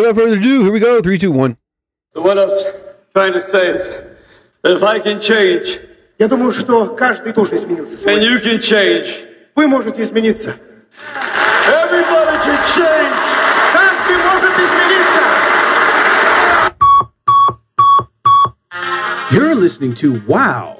without further ado, here we go. Three, two, one. What I was trying to say is that if I can change Я думаю, что каждый тоже изменился. and сегодня. you can change, Вы можете измениться. everybody can change. Каждый может измениться. You're listening to Wow.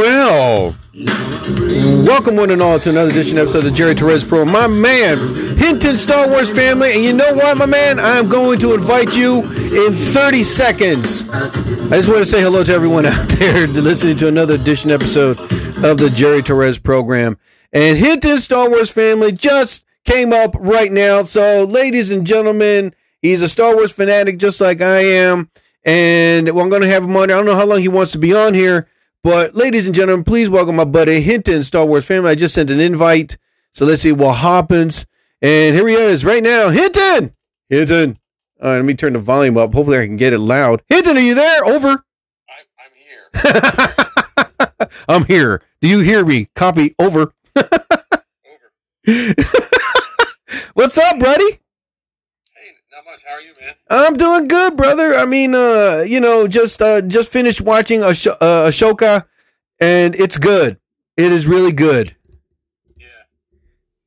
well. Welcome one and all to another edition episode of the Jerry Torres Pro. My man, Hinton Star Wars family, and you know what, my man? I'm going to invite you in 30 seconds. I just want to say hello to everyone out there listening to another edition episode of the Jerry Torres program. And Hinton Star Wars family just came up right now. So, ladies and gentlemen, he's a Star Wars fanatic just like I am. And well, I'm going to have him on. I don't know how long he wants to be on here. But ladies and gentlemen, please welcome my buddy Hinton, Star Wars family. I just sent an invite. So let's see what happens. And here he is right now. Hinton! Hinton. All right, let me turn the volume up. Hopefully I can get it loud. Hinton, are you there? Over. I'm here. I'm here. Do you hear me? Copy. Over. What's up, buddy? Not much. How are you, man? I'm doing good, brother. I mean, uh, you know, just uh, just finished watching Ash- uh, Ahsoka, and it's good. It is really good. Yeah.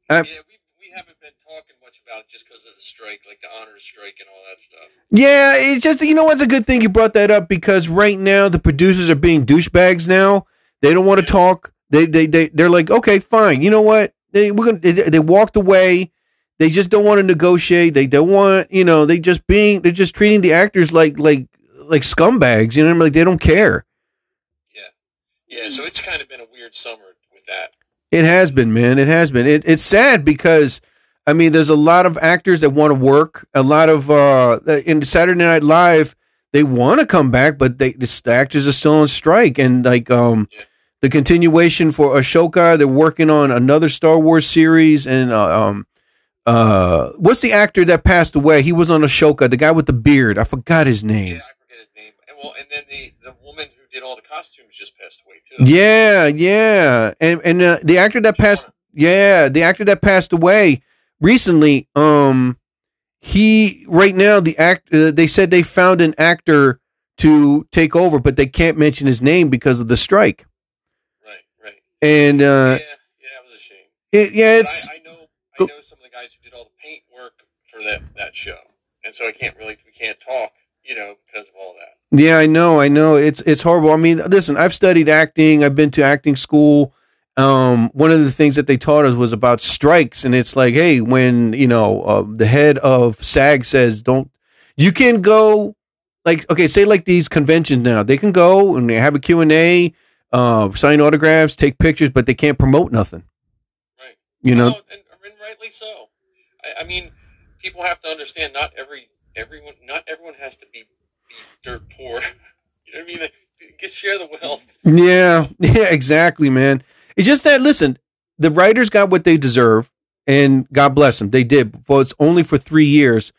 I'm- yeah, we, we haven't been talking much about it just because of the strike, like the honors strike and all that stuff. Yeah, it's just you know what's a good thing you brought that up because right now the producers are being douchebags. Now they don't want to talk. They they they they're like, okay, fine. You know what? They we're gonna they, they walked away. They just don't want to negotiate. They don't want you know. They just being they're just treating the actors like like like scumbags. You know, I mean? like they don't care. Yeah, Yeah, so it's kind of been a weird summer with that. It has been, man. It has been. It, it's sad because, I mean, there's a lot of actors that want to work. A lot of uh, in Saturday Night Live, they want to come back, but they the actors are still on strike. And like um, Yeah. the continuation for Ahsoka, they're working on another Star Wars series. And uh, um, uh, what's the actor that passed away? He was on Ahsoka. The guy with the beard. I forgot his name. Yeah, I forget his name. And well, and then the the woman who did all the costumes just passed away too. Yeah, yeah, and and uh, the actor that passed, yeah, the actor that passed away recently. Um, he right now the act. Uh, they said they found an actor to take over, but they can't mention his name because of the strike. Right, right. And yeah, uh, yeah, that was a shame. it, yeah, it's I, I know I know paint work for that that show, and so I can't really we can't talk, you know, because of all that. Yeah, I know, I know. It's it's horrible. I mean, listen, I've studied acting. I've been to acting school. Um, one of the things that they taught us was about strikes, and it's like, hey, when you know uh, the head of SAG says, "Don't," you can go. Like, okay, say like these conventions now, they can go and they have a Q and A, uh, sign autographs, take pictures, but they can't promote nothing. Right. You know, and, and rightly so. I, I mean, people have to understand not every everyone not everyone has to be, be dirt poor. you know what I mean? Get share the wealth. Yeah, yeah, exactly, man. It's just that listen, the writers got what they deserve, and God bless them, they did. Well, it's only for three years,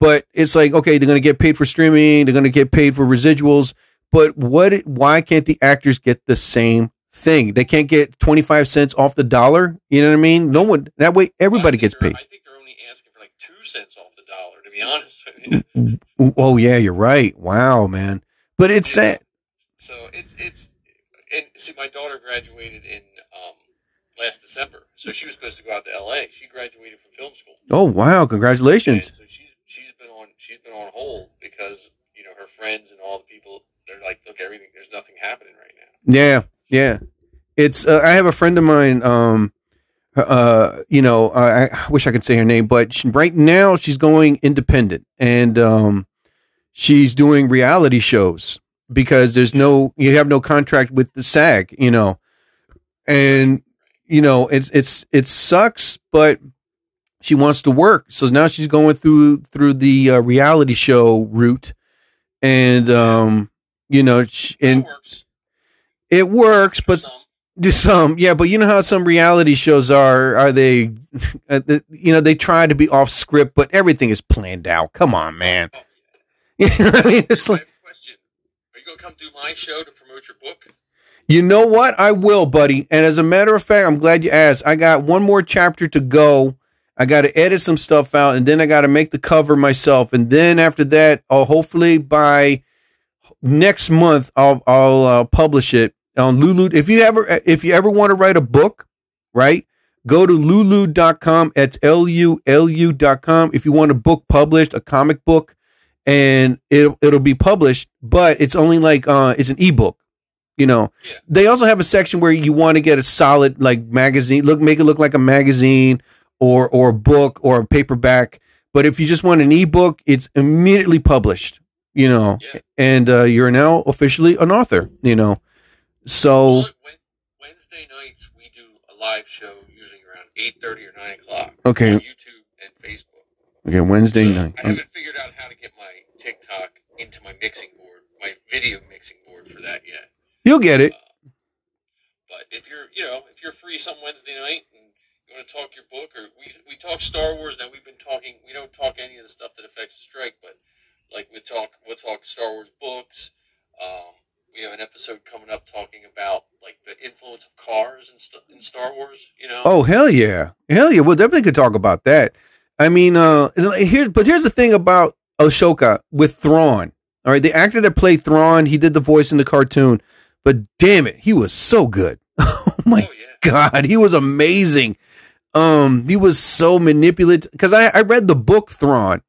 but it's like okay, they're gonna get paid for streaming, they're gonna get paid for residuals, but what? Why can't the actors get the same thing? They can't get twenty five cents off the dollar. You know what I mean? No one that way. Everybody gets paid. I think they're only asking for like two cents off the dollar. To be honest with you. Oh yeah, you're right. Wow, man. But it's sad. So it's it's and see, my daughter graduated in um, last December, so she was supposed to go out to L.A. She graduated from film school. Oh wow, congratulations. And so she's she's been on she's been on hold because you know her friends and all the people they're like, look, everything there's nothing happening right now. Yeah, yeah. It's uh, I have a friend of mine. Um, uh, you know, I, I wish I could say her name, but she, right now she's going independent, and um, she's doing reality shows because there's no you have no contract with the SAG, you know, and you know it's it's it sucks, but she wants to work. So now she's going through through the uh, reality show route, and um, you know, sh- and it works, but. Do some yeah but you know how some reality shows are are they uh, the- you know they try to be off script but everything is planned out. Come on man. Oh, you know what i mean? It's like have a question. Are you going to come do my show to promote your book? you know what? I will buddy. And as a matter of fact i'm glad you asked. I got one more chapter to go. I got to edit some stuff out and then i got to make the cover myself. And then after that i'll hopefully by next month i'll i'll uh, publish it on lulu. If you ever if you ever want to write a book right go to lulu.com it's l-u-l-u.com if you want a book published a comic book and it, it'll be published but it's only like uh it's an ebook you know? Yeah. they also have a section where you want to get a solid like magazine look make it look like a magazine or or a book or a paperback but if you just want an ebook it's immediately published you know? Yeah. and uh, you're now officially an author you know so Well, Wednesday nights we do a live show usually around eight thirty or nine o'clock Okay. on YouTube and Facebook. okay wednesday So night I haven't figured out how to get my TikTok into my mixing board, my video mixing board for that yet. you'll get it But if you're, you know, if you're free some Wednesday night and you want to talk your book, or we we talk Star Wars now. We've been talking. We don't talk any of the stuff that affects the strike, but like we talk, we'll talk Star Wars books. Um, we have an episode coming up talking about like the influence of cars in, st- in Star Wars. You know. Oh hell yeah, hell yeah! We'll definitely could talk about that. I mean, uh, here's but here's the thing about Ahsoka with Thrawn. All right, the actor that played Thrawn, he did the voice in the cartoon, but damn it, he was so good. oh my Oh yeah. god, he was amazing. Um, he was so manipulative because I I read the book Thrawn,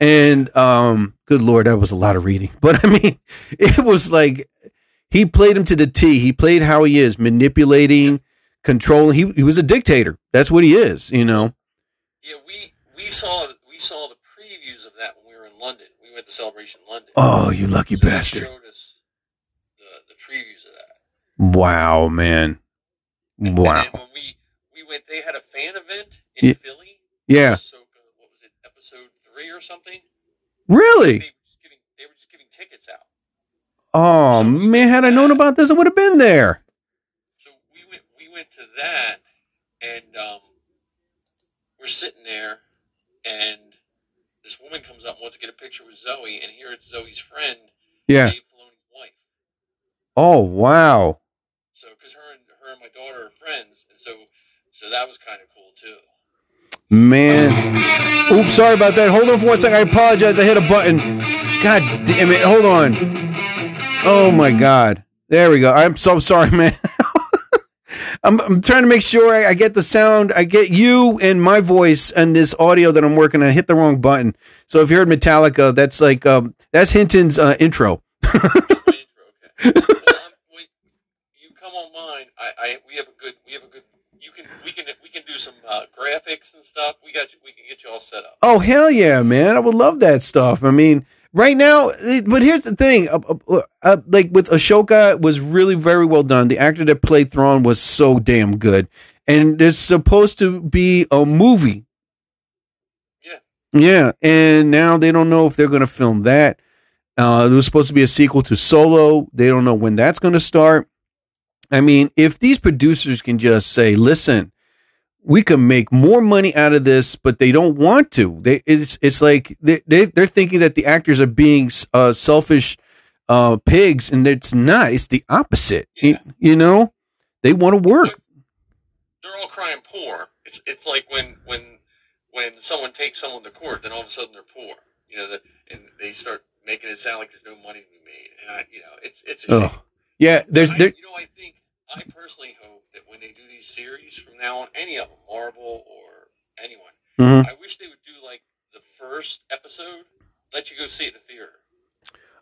and um, good lord, that was a lot of reading. But I mean, it was like he played him to the T. He played how he is, manipulating, controlling. He he was a dictator. That's what he is. You know. Yeah, we we saw we saw the previews of that when we were in London. We went to Celebration London. Oh, you lucky So bastard! showed us the the previews of that. Wow, man. And Wow. then when we we went, they had a fan event in Yeah. Philly. Yeah. Ahsoka, what was it, episode three or something? Really? They were just giving they were just giving tickets out. Oh man, had I known about this, I would have been there. So we went we went to that, and um, we're sitting there, and this woman comes up and wants to get a picture with Zoe, and here it's Zoe's friend, Yeah. Dave Filoni's wife. Oh wow. So because her and her and my daughter are friends, and so so that was kind of cool too. Man. Oops, sorry about that. Hold on for one second. I apologize. I hit a button. God damn it. Hold on. Oh my God. There we go. I'm so sorry, man. I'm, I'm trying to make sure I, I get the sound. I get you and my voice and this audio that I'm working on. I hit the wrong button. So if you heard Metallica, that's like um that's Hinton's uh, intro. Um, I, I we have a good we have a good. You can we can we can do some uh, graphics and stuff. We got you. We can get you all set up. Oh hell yeah, man! I would love that stuff. I mean, right now, it- but here's the thing: uh, uh, uh, like with Ahsoka, it was really very well done. The actor that played Thrawn was so damn good, and there's supposed to be a movie. Yeah. Yeah, and now they don't know if they're going to film that. Uh, there was supposed to be a sequel to Solo. They don't know when that's going to start. I mean, if these producers can just say, "Listen, we can make more money out of this," but they don't want to. They it's it's like they, they they're thinking that the actors are being uh, selfish uh, pigs, and it's not. It's the opposite. You, Yeah. you know, they want to work. They're all crying poor. It's it's like when when when someone takes someone to court, then all of a sudden they're poor. You know, the, and they start making it sound like there's no money to be made. And I, you know, it's it's. A. Oh, yeah. There's I, there. you know, I think I personally hope that when they do these series from now on, any of them, Marvel or anyone, Mhm. I wish they would do like the first episode, let you go see it in the theater.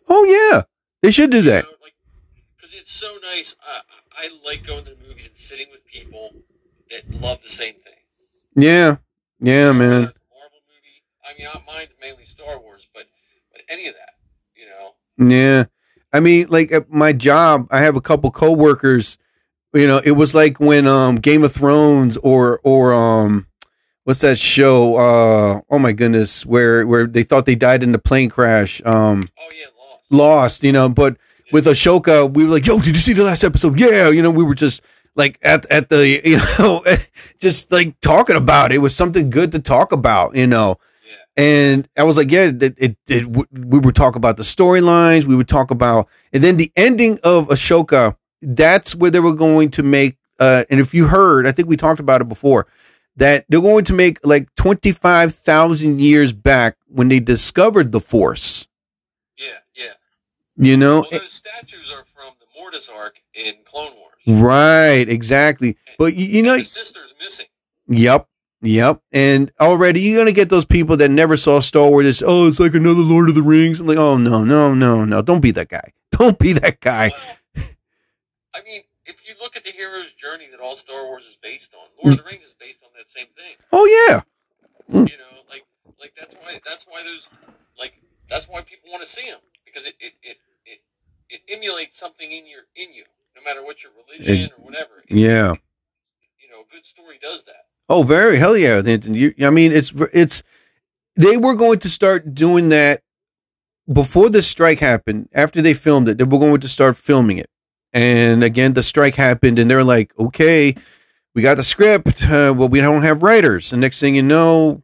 Oh yeah, they should do that. You like, because it's so nice. I, I like going to the movies and sitting with people that love the same thing. Yeah, yeah, man. Marvel movie. I mean, uh, mine's mainly Star Wars, but but any of that, you know. Yeah. I mean, like at my job, I have a couple coworkers. You know, it was like when um Game of Thrones or or um what's that show? Uh, oh my goodness, where where they thought they died in the plane crash. Um, Oh yeah, lost. Lost, you know. But with Ahsoka, we were like, "Yo, did you see the last episode?" Yeah, you know, we were just like at at the you know, just like talking about it. It was something good to talk about, you know. Yeah. And I was like, yeah, it, it, it we would talk about the storylines. We would talk about, and then the ending of Ahsoka. That's where they were going to make. Uh, and if you heard, I think we talked about it before, that they're going to make like twenty five thousand years back when they discovered the Force. Yeah, yeah. You know, Well, those statues are from the Mortis arc in Clone Wars. right? Exactly. But you, you know, the sister's missing. Yep. Yep. And already you're gonna get those people that never saw Star Wars. It's, oh, it's like another Lord of the Rings. I'm like, oh no, no, no, no. Don't be that guy. Don't be that guy. Well, I mean, if you look at the hero's journey that all Star Wars is based on, Lord of the Rings is based on that same thing. Oh yeah. Hmm. You know, like like that's why that's why those like that's why people want to see them because it it, it it it emulates something in your in you, no matter what your religion or whatever. It- Yeah. You know, a good story does that. Oh, very hell yeah. You, I mean, it's it's they were going to start doing that before the strike happened. After they filmed it, they were going to start filming it. And again, the strike happened, and they're like, "Okay, we got the script. Uh, well, we don't have writers." And next thing you know,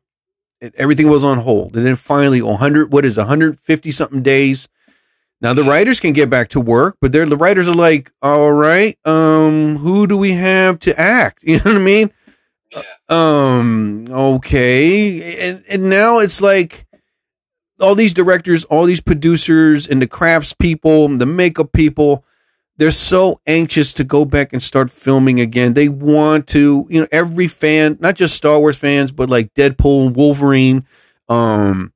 it, everything was on hold. And then finally, 100, what is 150 something days. Now the writers can get back to work, but they're the writers are like, "All right, um, who do we have to act?" You know what I mean? Yeah. um okay and and now it's like all these directors all these producers and the crafts people the makeup people they're so anxious to go back and start filming again they want to you know every fan not just star wars fans but like deadpool and wolverine um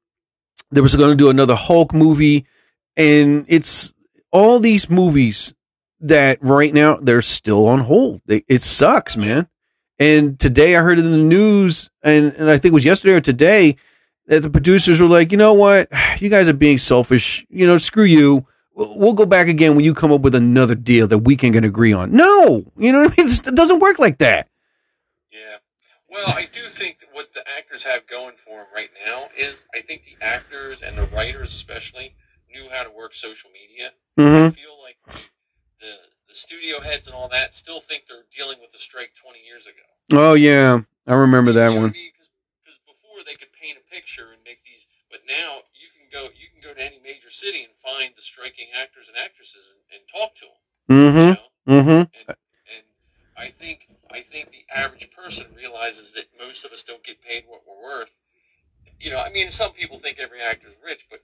they was going to do another hulk movie and it's all these movies that right now they're still on hold they, it sucks man and today I heard in the news, and, and I think it was yesterday or today, that the producers were like, you know what? You guys are being selfish. You know, screw you. We'll go back again when you come up with another deal that we can agree on. No, you know what I mean? It doesn't work like that. Yeah. Well, I do think that what the actors have going for them right now is I think the actors and the writers especially knew how to work social media. Mm-hmm. feel like the the studio heads and all that still think they're dealing with the strike 20 years ago. Oh yeah, I remember that one. Because before they could paint a picture and make these, but now you can go you can go to any major city and find the striking actors and actresses and, and talk to them. Mm-hmm. You know? Mm-hmm. and and I think I think the average person realizes that most of us don't get paid what we're worth. You know, I mean, some people think every actor is rich, but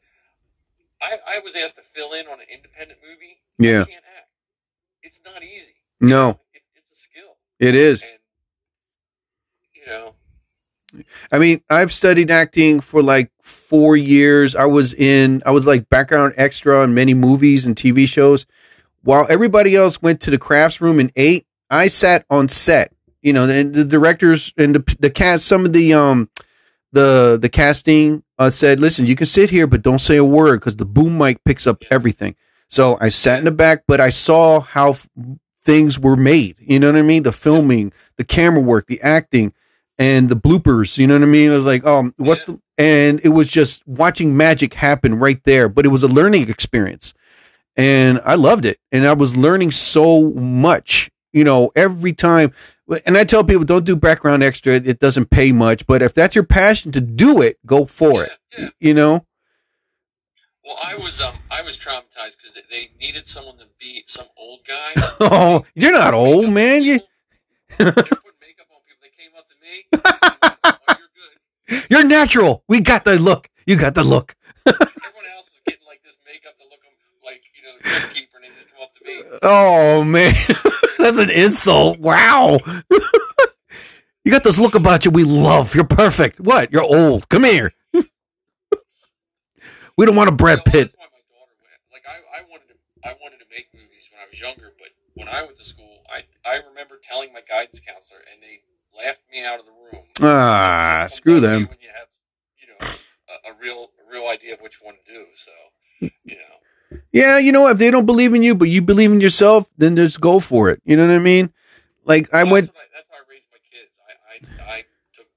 I, I was asked to fill in on an independent movie. Yeah. I can't act. It's not easy. No, It, it's a skill, it is. and you know, I mean, I've studied acting for like four years. I was in, I was like background extra in many movies and TV shows. While everybody else went to the crafts room and ate, I sat on set. You know, and the directors and the the cast, some of the um, the the casting uh, said, "Listen, you can sit here, but don't say a word because the boom mic picks up everything." So I sat in the back, but I saw how f- things were made. You know what I mean? The filming, the camera work, the acting and the bloopers. You know what I mean? It was like, um, what's the and it was just watching magic happen right there. But it was a learning experience, and I loved it, and I was learning so much. You know, every time. And I tell people, don't do background extra. It doesn't pay much, but if that's your passion to do it, go for it. Yeah, yeah. You know? Well, I was um I was traumatized because they needed someone to be some old guy. Oh, you're not old, man. You They're putting makeup on people. They came up to me. oh, you're good. you're natural. We got the look. You got the look. Everyone else is getting like this makeup to look 'em like you know the crypt and they just come up to me. Oh man, that's an insult. Wow. you got this look about you we love. You're perfect. What? You're old. Come here. we don't want a Brad Well, Pitt. That's why my daughter went. Like I, I wanted to, I wanted to make movies when I was younger, but when I went to school, I, I remember telling my guidance counselor, and they laughed me out of the room. Ah, It screw comes out to them. you When you have, you know, a, a real, a real idea of what you want to do. So, you know, Yeah, you know what? If they don't believe in you, but you believe in yourself, then just go for it. You know what I mean? Like I Well, went. That's, I, that's how I raised my kids. I, I, took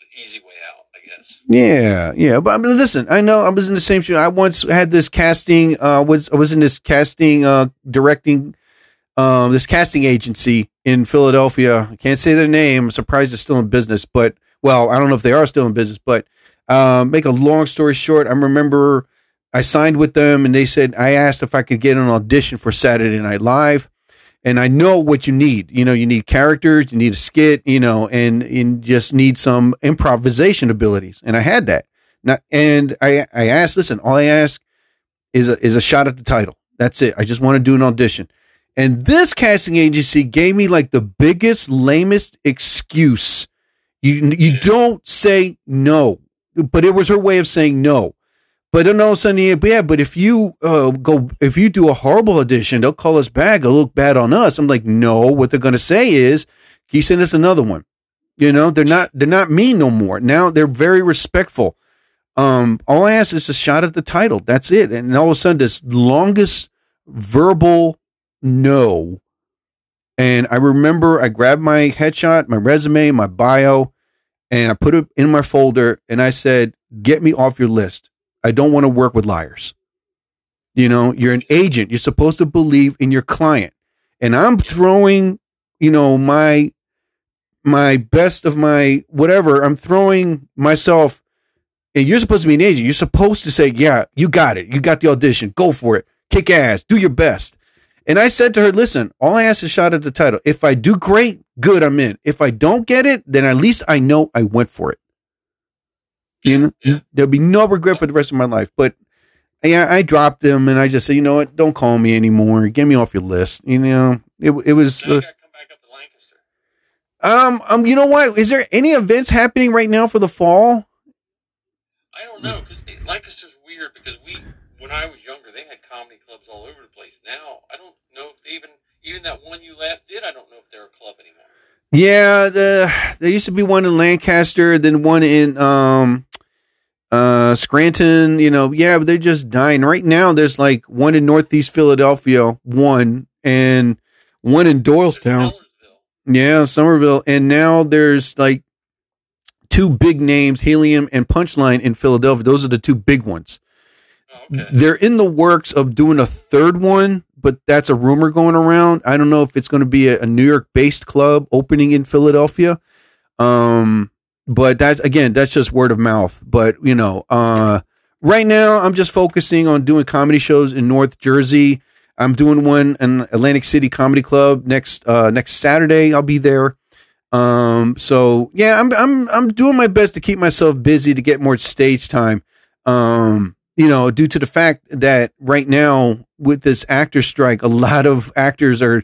the easy way out, I Yes. Yeah, yeah. But I mean, listen, I know I was in the same show. I once had this casting. Uh, was I was in this casting, uh, directing, um, this casting agency in Philadelphia. I can't say their name. I'm surprised it's still in business, but well, I don't know if they are still in business. But um, make a long story short, I remember I signed with them, and they said I asked if I could get an audition for Saturday Night Live and I know what you need. You know, you need characters, you need a skit, you know, and and just need some improvisation abilities. And I had that. Now, and I I asked, listen, all I ask is a is a shot at the title. That's it. I just want to do an audition. And this casting agency gave me like the biggest, lamest excuse. You you don't say no, but it was her way of saying no. But then all of a sudden, yeah, but if you uh, go, if you do a horrible audition, they'll call us back. They'll look bad on us. I'm like, no. What they're going to say is, can you send us another one? You know, they're not they're not mean no more. Now they're very respectful. Um, all I ask is a shot at the title. That's it. And all of a sudden, this longest verbal no. And I remember I grabbed my headshot, my resume, my bio, and I put it in my folder. And I said, "Get me off your list." I don't want to work with liars. You know, you're an agent. You're supposed to believe in your client. And I'm throwing, you know, my my best of my whatever. I'm throwing myself and you're supposed to be an agent. You're supposed to say, "Yeah, you got it. You got the audition. Go for it. Kick ass. Do your best." And I said to her, "Listen, all I ask is a shot at the title. If I do great, good, I'm in. If I don't get it, then at least I know I went for it." You know, Yeah. there'll be no regret for the rest of my life. But yeah, I dropped them and I just said, you know what? Don't call me anymore. Get me off your list. You know, it it was. Uh, got to come back up to Lancaster. um, um, you know what? Is there any events happening right now for the fall? I don't know because Lancaster's weird because we, when I was younger, they had comedy clubs all over the place. Now I don't know if they even even that one you last did. I don't know if they're a club anymore. Yeah, the there used to be one in Lancaster, then one in um uh Scranton, you know, yeah, but they're just dying. Right now there's like one in Northeast Philadelphia, one and one in Doylestown. Yeah, Somerville. And now there's like two big names, Helium and Punchline in Philadelphia. Those are the two big ones. Okay. They're in the works of doing a third one, but that's a rumor going around. I don't know if it's going to be a, a New York based club opening in Philadelphia. Um, but that's again, that's just word of mouth. But you know, uh, right now I'm just focusing on doing comedy shows in North Jersey. I'm doing one in Atlantic City Comedy Club next uh, next Saturday. I'll be there. Um, so yeah, I'm I'm I'm doing my best to keep myself busy to get more stage time. Um, you know, due to the fact that right now with this actor strike, a lot of actors are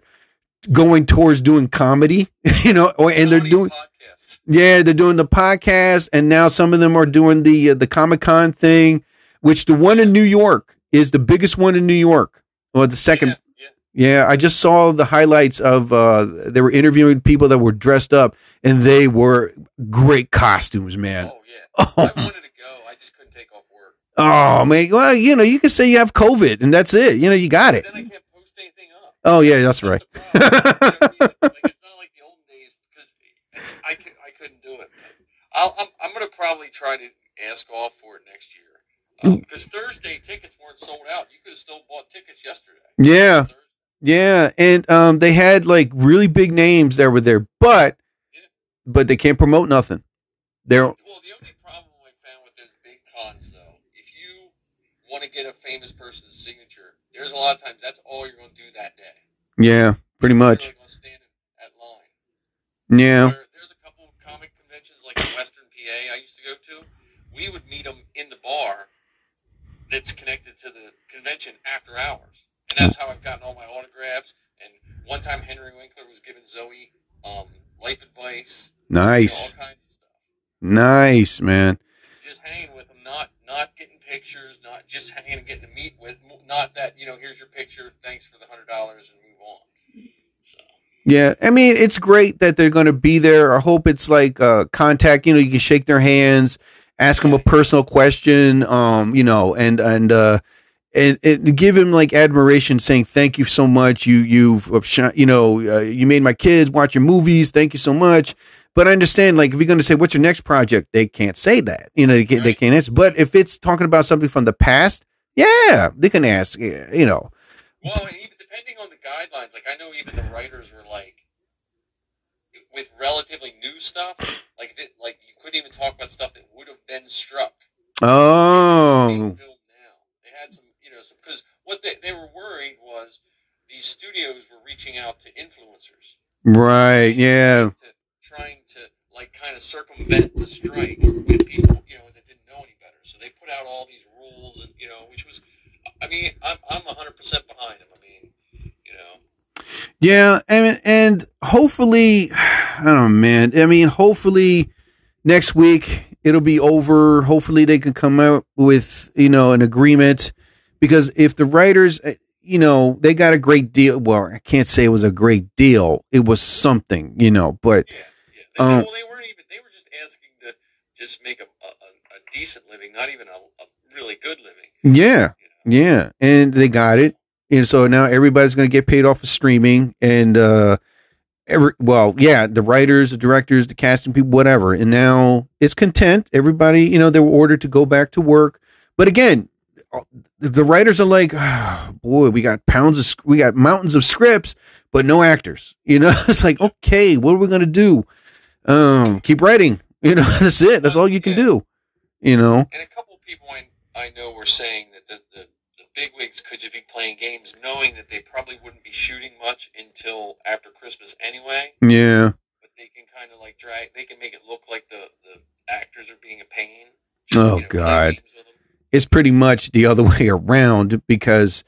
going towards doing comedy. You know, or, and they're doing podcasts. yeah, they're doing the podcast, and now some of them are doing the uh, the Comic Con thing, which the one in New York is the biggest one in New York. Well, the second Yeah, yeah. yeah, I just saw the highlights of uh they were interviewing people that were dressed up and they were great costumes, man. Oh yeah. Oh, I wanted to go. I just couldn't take off work. Oh man. Well, you know, you can say you have COVID and that's it. You know, you got it. Then I can't post anything up. Oh yeah, that's right. the problem. You know what I mean? like, it's not like the old days because I, cou- I couldn't do it. I'll, I'm, I'm going to probably try to ask off for it next year. Because Thursday tickets weren't sold out. You could have still bought tickets yesterday. Yeah. Thursday. Yeah, and um they had like really big names that were there, but but they can't promote nothing. They're Well, the only problem I found with those big cons, though, if you want to get a famous person's signature, there's a lot of times that's all you're going to do that day. yeah, pretty much. really stand at line. Yeah. There, there's a couple of comic conventions like Western PA I used to go to. We would meet them in the bar that's connected to the convention after hours, and that's how I've gotten all my autographs. And one time Henry Winkler was giving Zoe um, life advice, you know, Nice. all kinds of stuff. Nice, man. Just hanging with them, not not getting pictures, not just hanging and getting to meet with, not that you know here's your picture, thanks for the hundred dollars, and move on. So. Yeah, I mean, it's great that they're going to be there. I hope it's like uh, contact. You know, you can shake their hands, ask them a personal question. Um, you know, and and uh, and, and give him like admiration, saying thank you so much. You you've uh, you know uh, you made my kids watch your movies. Thank you so much. But I understand, like, if you're going to say, "What's your next project?" They can't say that. You know, they can't, they can't answer. But if it's talking about something from the past, yeah, they can ask. You know, Well, and even depending on the guidelines, like I know even the writers were like, with relatively new stuff, like like you couldn't even talk about stuff that would have been struck. oh, Being filmed now. They had some, you know, because what they they were worried was these studios were reaching out to influencers, right, yeah, to like kind of circumvent the strike with people, you know, that didn't know any better. So they put out all these rules, and you know, which was, I mean, I'm I'm 100 percent behind them. I mean, you know. yeah, and and hopefully, I don't know, man. I mean, hopefully next week it'll be over. Hopefully they can come out with you know an agreement because if the writers, uh, you know, they got a great deal. Well, I can't say it was a great deal. It was something, you know, but Yeah, They, Um, well, they weren't even. They were just asking to just make a, a, a- decent living, not even a, a really good living. yeah, You know? yeah, and they got it. And so now everybody's going to get paid off of streaming and uh every well, yeah, the writers, the directors, the casting people, whatever. And now it's content. Everybody, you know, they were ordered to go back to work. But again, the- the writers are like, "Ah, boy, we got pounds of we got mountains of scripts, but no actors. You know, it's like, okay, what are we going to do? Um, keep writing. You know, that's it. That's all you can Yeah. do. You know. And a couple of people I, I know were saying that the, the, the bigwigs could just be playing games, knowing that they probably wouldn't be shooting much until after Christmas anyway. Yeah. But they can kind of like drag. They can make it look like the the actors are being a pain. Just, Oh, you know, God. games with them. it's pretty much the other way around because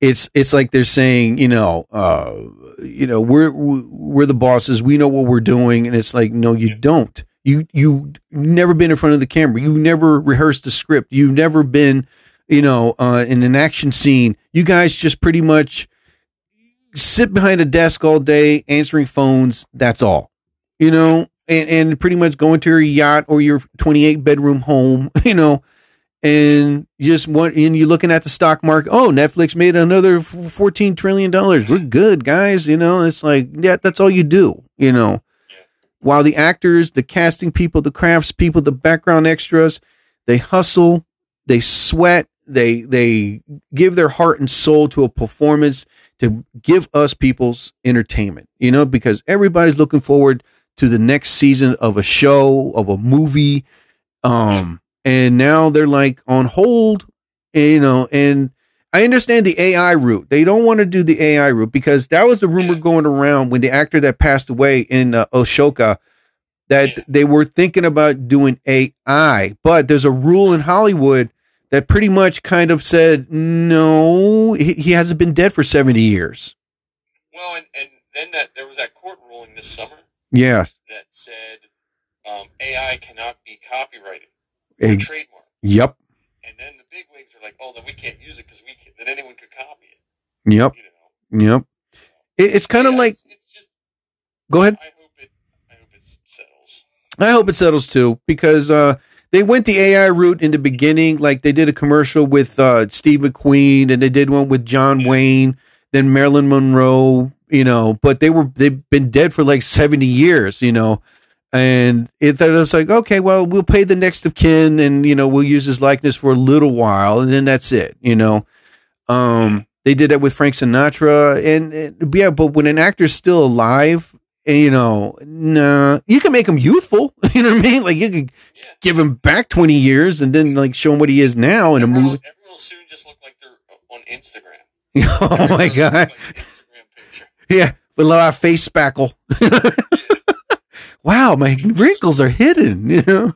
it's it's like they're saying you know uh you know we're we're the bosses. We know what we're doing. And it's like no you don't. You you never been in front of the camera. You never rehearsed a script. You've never been you know uh in an action scene. You guys just pretty much sit behind a desk all day answering phones. That's all you know? And, and pretty much going to your yacht or your 28 bedroom home you know and you just want and you're looking at the stock market oh netflix made another 14 trillion dollars. We're good guys you know? It's like yeah that's all you do you know? While the actors the casting people the crafts people the background extras they hustle they sweat they they give their heart and soul to a performance to give us people's entertainment you know? Because everybody's looking forward to the next season of a show of a movie um and now they're like on hold you know and i understand the ai route. They don't want to do the ai route because that was the rumor Yeah. going around when the actor that passed away in uh, Ahsoka that they were thinking about doing ai but there's a rule in hollywood that pretty much kind of said no he, he hasn't been dead for 70 years. Well, and, and then that there was that court ruling this summer yeah that said um, AI cannot be copyrighted or ex- trademarked. yep And then the big wigs are like, "Oh, then we can't use it because we can, then anyone could copy it." yep You know. yep So, it, it's kind of yeah, like it's, it's just. go ahead I hope it. I hope it settles. I hope it settles too because uh, they went the AI route in the beginning. Like they did a commercial with uh, Steve McQueen and they did one with John Wayne, then Marilyn Monroe. You know, but they were they've been dead for like seventy years. You know, and it, it was like okay, well we'll pay the next of kin and you know we'll use his likeness for a little while and then that's it. You know, um, they did that with Frank Sinatra and, and yeah, but when an actor's still alive you know, nah, you can make him youthful. You know what I mean? Like you could Yeah. give him back 20 years and then like show him what he is now in a movie. everyone will soon just look like they're uh, on Instagram. oh my Everyone will God. like an Instagram picture. Yeah. With a lot of face spackle. Wow. My wrinkles are hidden, you know?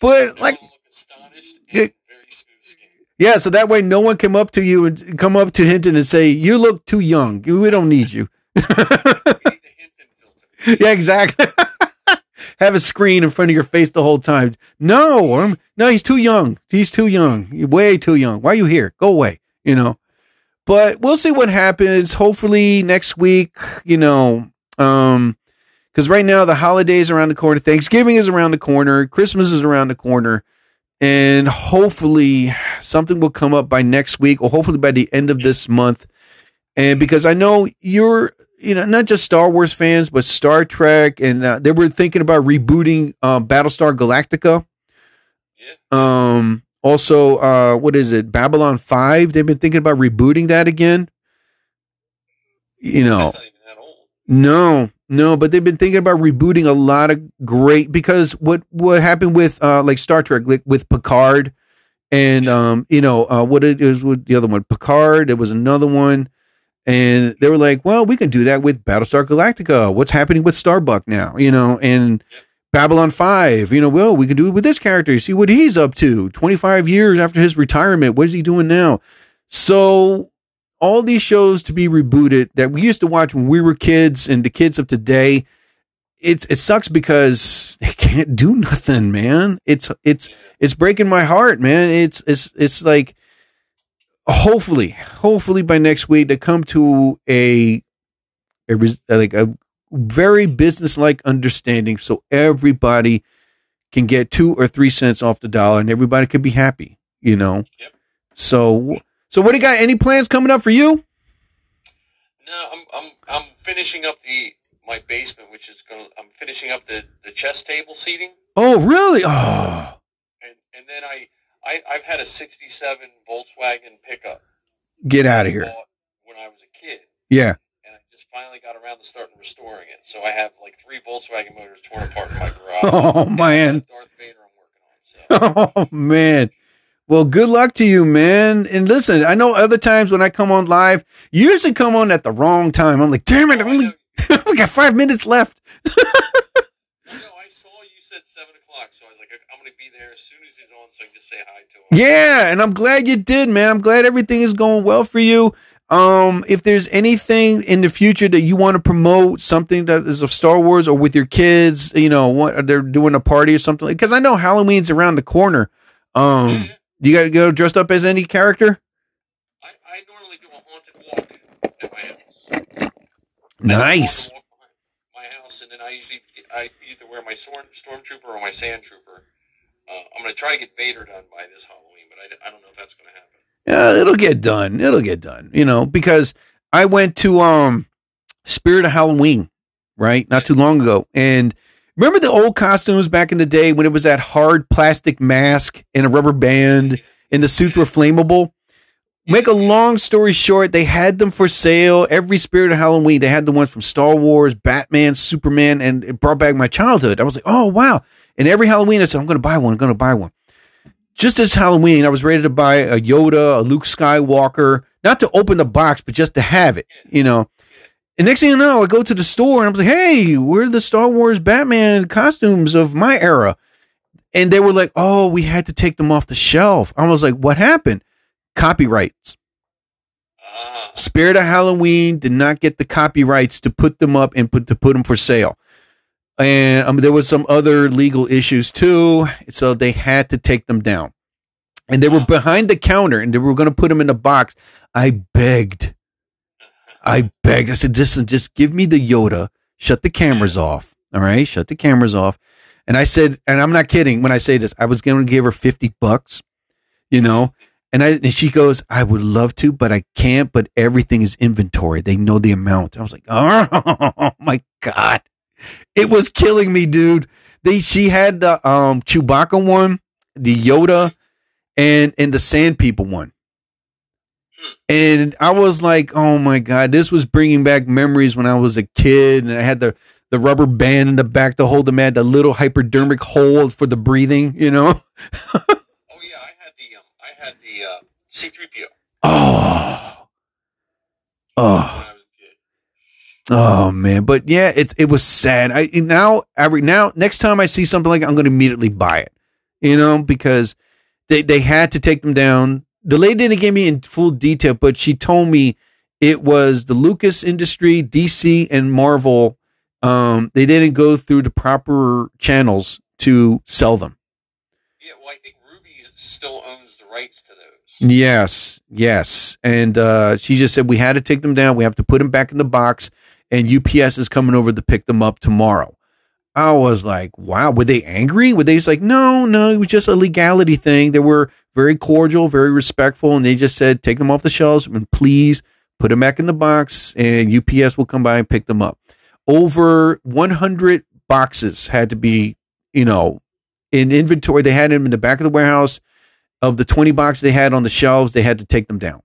but like, Everyone will look astonished Yeah. and very smooth skinned. yeah. So that way no one come up to you and come up to Hinton and say, you look too young. We don't need you. We need the Hinton filter. yeah, exactly. Have a screen in front of your face the whole time. No, I'm, no, he's too young. He's too young. You're way too young. Why are you here? Go away. You know. But we'll see what happens. Hopefully next week. You know, um, because right now the holidays around the corner. Thanksgiving is around the corner. Christmas is around the corner. And hopefully something will come up by next week, or hopefully by the end of this month. And because I know you're you know, not just Star Wars fans, but Star Trek, and uh, they were thinking about rebooting uh, Battlestar Galactica. Yeah. Um, also, uh, what is it? Babylon Five. They've been thinking about rebooting that again. You know, That's not even that old. no, no, but they've been thinking about rebooting a lot of great because what what happened with uh like Star Trek like with Picard and um you know uh what it is with the other one Picard there was another one and they were like well we can do that with Battlestar Galactica. What's happening with Starbuck now? You know and Babylon 5 you know well we can do it with this character. See what he's up to. 25 years after his retirement what is he doing now? So all these shows to be rebooted that we used to watch when we were kids and the kids of today it's it sucks because they can't do nothing man. It's it's it's breaking my heart man. It's it's it's like hopefully hopefully by next week they come to a a like a very business like understanding so everybody can get two or three cents off the dollar and everybody could be happy you know? Yep. so so what do you got any plans coming up for you No, I'm I'm I'm finishing up the my basement, which is gonna. I'm finishing up the the chess table seating, oh really oh and and then I I I've had a '67 Volkswagen pickup get out of here when I was a kid, yeah and I just finally got around to starting restoring it. So I have like three Volkswagen motors torn apart in my garage. Oh, man. Darth Vader, I'm working on. So Oh man. Well, good luck to you, man. And listen, I know other times when I come on live, you usually come on at the wrong time. I'm like, damn it, Oh, only, we got five minutes left. No, I saw you said seven o'clock, so I was like, I'm gonna be there as soon as he's on, so I can just say hi to him. Yeah, and I'm glad you did, man. I'm glad everything is going well for you. Um, if there's anything in the future that you want to promote, something that is of Star Wars or with your kids, you know, what they're doing a party or something, because I know Halloween's around the corner. Um, you got to go dressed up as any character. I, I normally do a haunted walk at my house. Nice. I My house, and then I usually I either wear my storm stormtrooper or my sand trooper. Uh, I'm gonna try to get Vader done by this Halloween, but I, I don't know if that's gonna happen. Yeah, it'll get done. It'll get done. You know, because I went to um Spirit of Halloween, right? Not too long ago. And remember the old costumes back in the day when it was that hard plastic mask and a rubber band and the suits were flammable? Make a long story short, they had them for sale every Spirit of Halloween. They had the ones from Star Wars, Batman, Superman, and it brought back my childhood. I was like, oh, wow. And every Halloween, I said, I'm going to buy one. I'm going to buy one just this Halloween, I was ready to buy a Yoda, a Luke Skywalker, not to open the box, but just to have it, you know. And next thing you know, I go to the store and I'm like, hey, where are the Star Wars Batman costumes of my era? And they were like, oh, we had to take them off the shelf. I was like, what happened? Copyrights. Ah, Spirit of Halloween did not get the copyrights to put them up and put to put them for sale. And um, there was some other legal issues too, so they had to take them down. And they were behind the counter, and they were going to put them in a box. I begged, I begged. I said, "Listen, just give me the Yoda. Shut the cameras off. All right, shut the cameras off." And I said, and I'm not kidding when I say this. I was going to give her fifty bucks, you know. And I and she goes, I would love to, but I can't. But everything is inventory. They know the amount. I was like, oh my god, it was killing me, dude. They she had the um Chewbacca one, the Yoda, and and the Sand People one. And I was like, oh my god, this was bringing back memories when I was a kid, and I had the the rubber band in the back to hold them at the little hypodermic hole for the breathing, you know. oh yeah, I had the um, I had the uh, C-3PO Oh, oh. when I was a kid. Oh man, but yeah, it it was sad. I now every now next time I see something like it, I'm going to immediately buy it. You know, because they they had to take them down. The lady didn't give me in full detail, but she told me it was the Lucas Industry, DC, and Marvel. Um, they didn't go through the proper channels to sell them. Yeah, well, I think Rubie's still owns the rights to those. Yes, yes. And uh, she just said we had to take them down. We have to put them back in the box, and UPS is coming over to pick them up tomorrow. I was like, wow. Were they angry? Were they just like, no, no, it was just a legality thing. They were very cordial, very respectful, and they just said, take them off the shelves and please put them back in the box, and UPS will come by and pick them up. Over 100 boxes had to be, you know, in inventory. They had them in the back of the warehouse. Of the 20 boxes they had on the shelves, they had to take them down.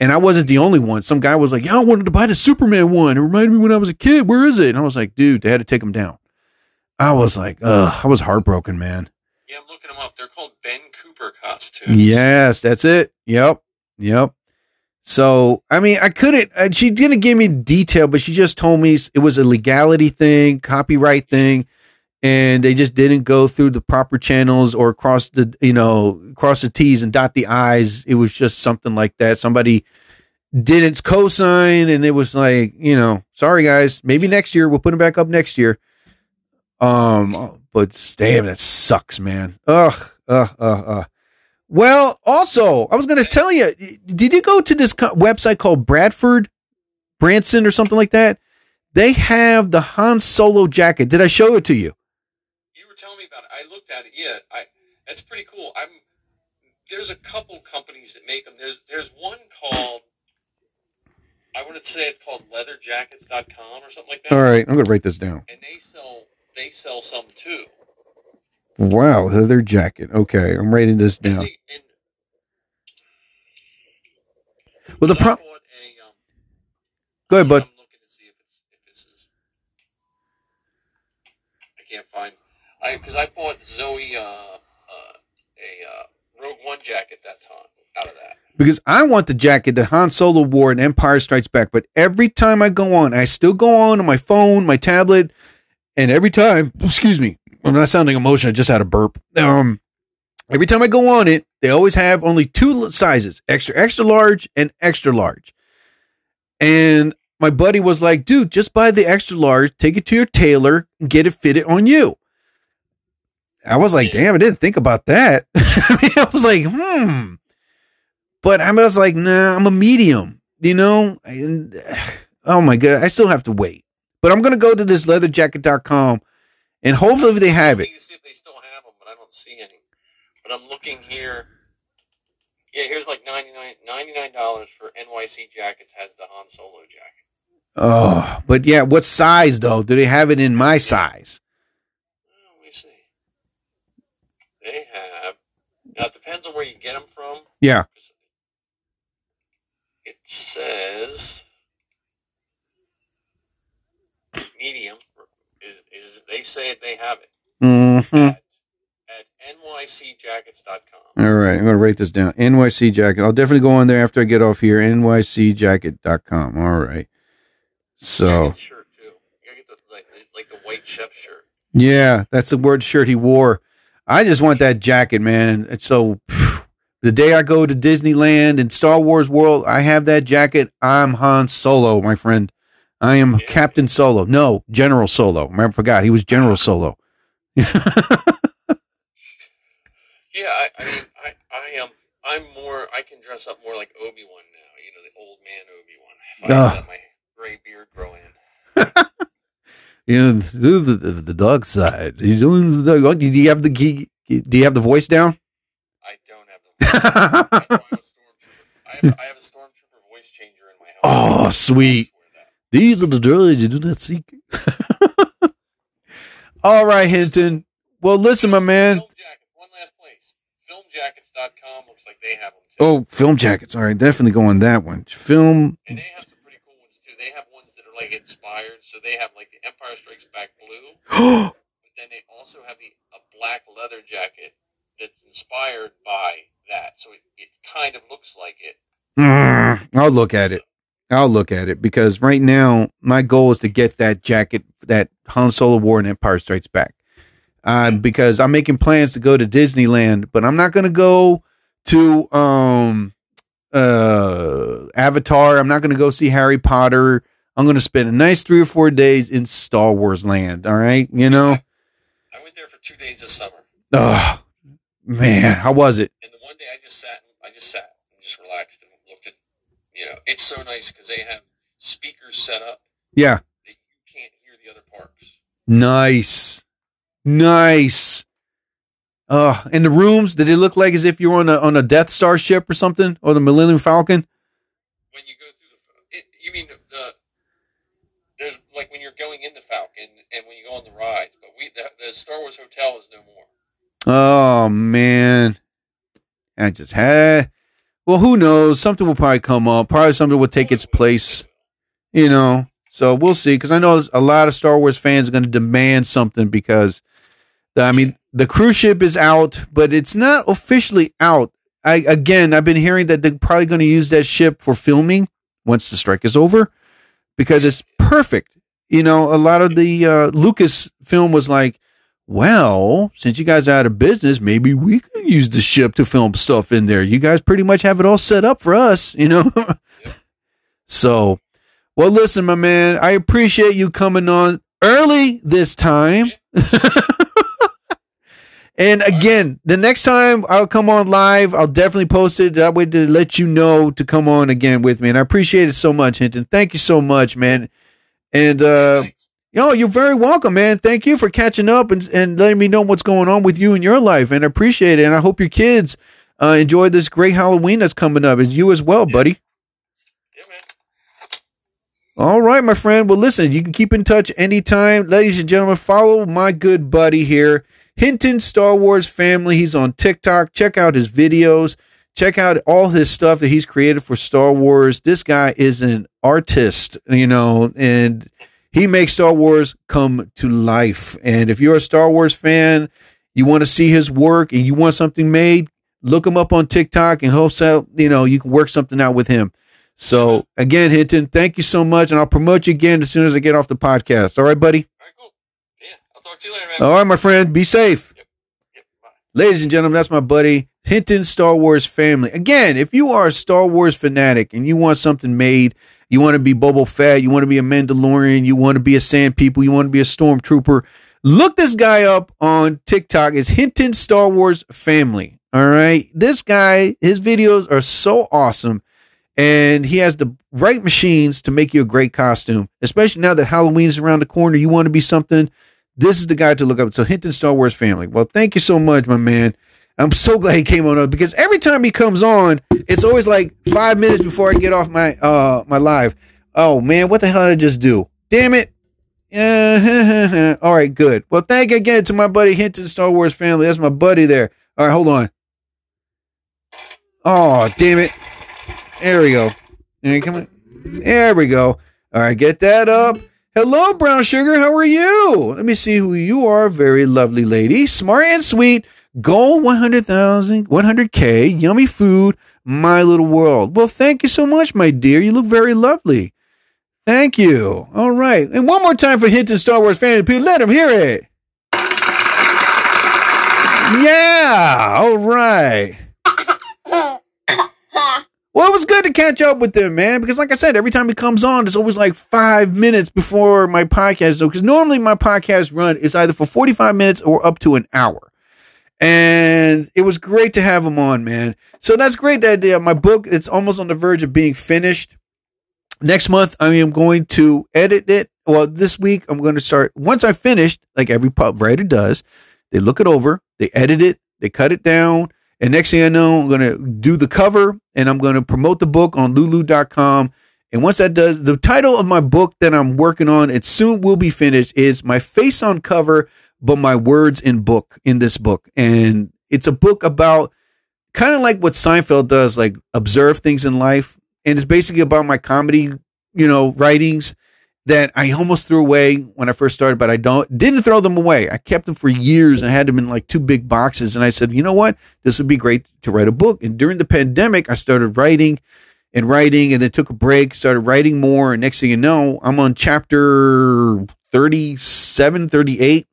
And I wasn't the only one. Some guy was like, "Yeah, I wanted to buy the Superman one. It reminded me when I was a kid. Where is it?" And I was like, "Dude, they had to take them down." I was like, "Ugh," I was heartbroken, man. Yeah, I'm looking them up. They're called Ben Cooper costumes. Yes, that's it. Yep, yep. So I mean, I couldn't. uh, She didn't give me detail, but she just told me it was a legality thing, copyright thing, and they just didn't go through the proper channels or cross the you know cross the T's and dot the I's. It was just something like that. Somebody didn't co-sign, and it was like you know, sorry guys, maybe next year we'll put them back up next year. Um, but damn, that sucks, man. Ugh, ugh, ugh, ugh. Well, also, I was going to tell you, did you go to this co- website called Bradford Branson or something like that? They have the Han Solo jacket. Did I show it to you? You were telling me about it. I looked at it. Yeah, I. That's pretty cool. I'm. There's a couple companies that make them. There's there's one called. I want to say it's called LeatherJackets.com or something like that. All right, I'm going to write this down. And they sell they sell some too. Wow, leather jacket. Okay, I'm writing this And down. they- and Well, the I pro. um, Go ahead, bud. I'm looking to see if it's if this is. I can't find. I because I bought Zoe uh, uh, a uh, Rogue One jacket that time out of that. because I want the jacket that Han Solo wore in Empire Strikes Back. But every time I go on, I still go on on my phone, my tablet, and every time, excuse me, I'm not sounding emotional. I just had a burp. Um, every time I go on it, they always have only two sizes: extra, extra large, and extra large. And my buddy was like, "Dude, just buy the extra large, take it to your tailor, and get it fitted on you." I was like, "Damn, I didn't think about that." I, mean, I was like, "Hmm." but I was like, nah, I'm a medium, you know? And, oh my God, I still have to wait. But I'm going to go to this leatherjacket.com and hopefully they have it. See if they still have them, but I don't see any. But I'm looking here. Yeah, here's like 99 dollars for NYC jackets. Has the Han Solo jacket. Oh, but yeah, what size though? Do they have it in my size? Let me see. They have. Now it depends on where you get them from. Yeah. It says medium is, is they say they have it Mm-hmm. at, at nycjackets.com. All right, I'm going to write this down. NYC jacket. I'll definitely go on there after I get off here. NYCjacket.com. All right. So, shirt too. You gotta get the like, the like the white chef shirt. yeah, that's the word shirt he wore. I just want that jacket, man. And so the day I go to Disneyland and Star Wars World, I have that jacket. I'm Han Solo, my friend. I am. Captain Solo. No, General Solo. I forgot he was General Solo. Yeah, I, I mean, I, I am. I'm more. I can dress up more like Obi Wan now. You know, the old man Obi Wan. If I Ugh. let my gray beard grow in. You know, the, the, the dark side. He's doing the dark. Do you have the key? Do you have the voice down? I don't have the. That's why I'm a stormtrooper. I have, I have a stormtrooper voice changer in my house. Oh, sweet. These are the droids you do not seek. All right, Hinton. Well, listen, my man. Film jackets. One last place. Filmjackets.com looks like they have them too. Oh, film jackets. All right, definitely go on that one. Film. And they have some pretty cool ones too. They have ones that are like inspired. So they have like the Empire Strikes Back blue, oh, but then they also have the a black leather jacket that's inspired by that. So it, it kind of looks like it. Mm, I'll look at it. I'll look at it because right now my goal is to get that jacket that Han Solo wore in Empire Strikes Back. Uh, because I'm making plans to go to Disneyland, but I'm not going to go to um uh Avatar. I'm not going to go see Harry Potter. I'm going to spend a nice three or four days in Star Wars land. All right, you know. I went there for two days this summer, Oh man, how was it? and the one day I just sat. I just sat and just relaxed and. You know, it's so nice because they have speakers set up Yeah, that you can't hear the other parks. nice, nice. Uh, and the rooms did it look like as if you were on a on a Death Star ship or something, or the Millennium Falcon? When you go through the you mean the there's like when you're going in the Falcon and when you go on the rides, but we the, the Star Wars Hotel is no more. Oh man, I just had. Well, who knows? Something will probably come up. Probably something will take its place. You know. So we'll see. Because I know a lot of Star Wars fans are going to demand something because, I mean, the cruise ship is out, but it's not officially out. I again, I've been hearing that they're probably going to use that ship for filming once the strike is over, because it's perfect. You know, a lot of the uh, Lucas film was like, well, since you guys are out of business, maybe we can use the ship to film stuff in there. You guys pretty much have it all set up for us, you know? so, well, listen, my man, I appreciate you coming on early this time. and again, the next time I'll come on live, I'll definitely post it that way to let you know to come on again with me. And I appreciate it so much, Hinton. Thank you so much, man. And uh Thanks. Yo, you're very welcome, man. Thank you for catching up and, and letting me know what's going on with you in your life, and I appreciate it. And I hope your kids uh, enjoy this great Halloween that's coming up, and you as well, buddy. Yeah, man. All right, my friend. Well, listen, you can keep in touch anytime. Ladies and gentlemen, follow my good buddy here, Hinton Star Wars Family. He's on TikTok. Check out his videos. Check out all his stuff that he's created for Star Wars. This guy is an artist, you know, and he makes Star Wars come to life. And if you're a Star Wars fan, you want to see his work and you want something made, look him up on TikTok and hope so, you know, you can work something out with him. So again, Hinton, thank you so much. And I'll promote you again as soon as I get off the podcast. All right, buddy? All right, cool. Yeah, I'll talk to you later, man. All right, my friend. Be safe. Yep, bye. Ladies and gentlemen, that's my buddy Hinton Star Wars family. Again, if you are a Star Wars fanatic and you want something made, you want to be Boba Fett, you want to be a Mandalorian, you want to be a Sand People, you want to be a Stormtrooper, look this guy up on TikTok. It's Hinton Star Wars family. All right. This guy, his videos are so awesome. And he has the right machines to make you a great costume, especially now that Halloween's around the corner. You want to be something. This is the guy to look up. So Hinton Star Wars family. Well, thank you so much, my man. I'm so glad he came on because every time he comes on, it's always like five minutes before I get off my uh my live. Oh man, what the hell did I just do? Damn it. All right, good. Well, thank you again to my buddy Hinton Star Wars family. That's my buddy there. All right, hold on. Oh, damn it. There we go. There, come there we go. All right, get that up. Hello, Brown Sugar. How are you? Let me see who you are. Very lovely lady. Smart and sweet. Goal 100,000, 100K. Yummy food. My little world. Well, thank you so much, my dear. You look very lovely. Thank you. All right. And one more time for Hinton Star Wars. People, let them hear it. Yeah. All right. Well, it was good to catch up with him, man, because like I said, every time he comes on, it's always like five minutes before my podcast. Because normally my podcast run is either for 45 minutes or up to an hour. And it was great to have him on, man. So that's great that uh, my book, it's almost on the verge of being finished. Next month, I am going to edit it. Well, this week, I'm going to start. Once I finished, like every pub writer does, they look it over, they edit it, they cut it down, and next thing I know, I'm going to do the cover and I'm going to promote the book on lulu.com. And once that does, the title of my book that I'm working on, it soon will be finished, is My Face on Cover, but My Words in Book, in this book. And it's a book about kind of like what Seinfeld does, like observe things in life. And it's basically about my comedy, you know, writings that I almost threw away when I first started, but I don't didn't throw them away. I kept them for years and I had them in like two big boxes. And I said, you know what? This would be great to write a book. And during the pandemic, I started writing and writing and then took a break, started writing more. And next thing you know, I'm on chapter 37, 38.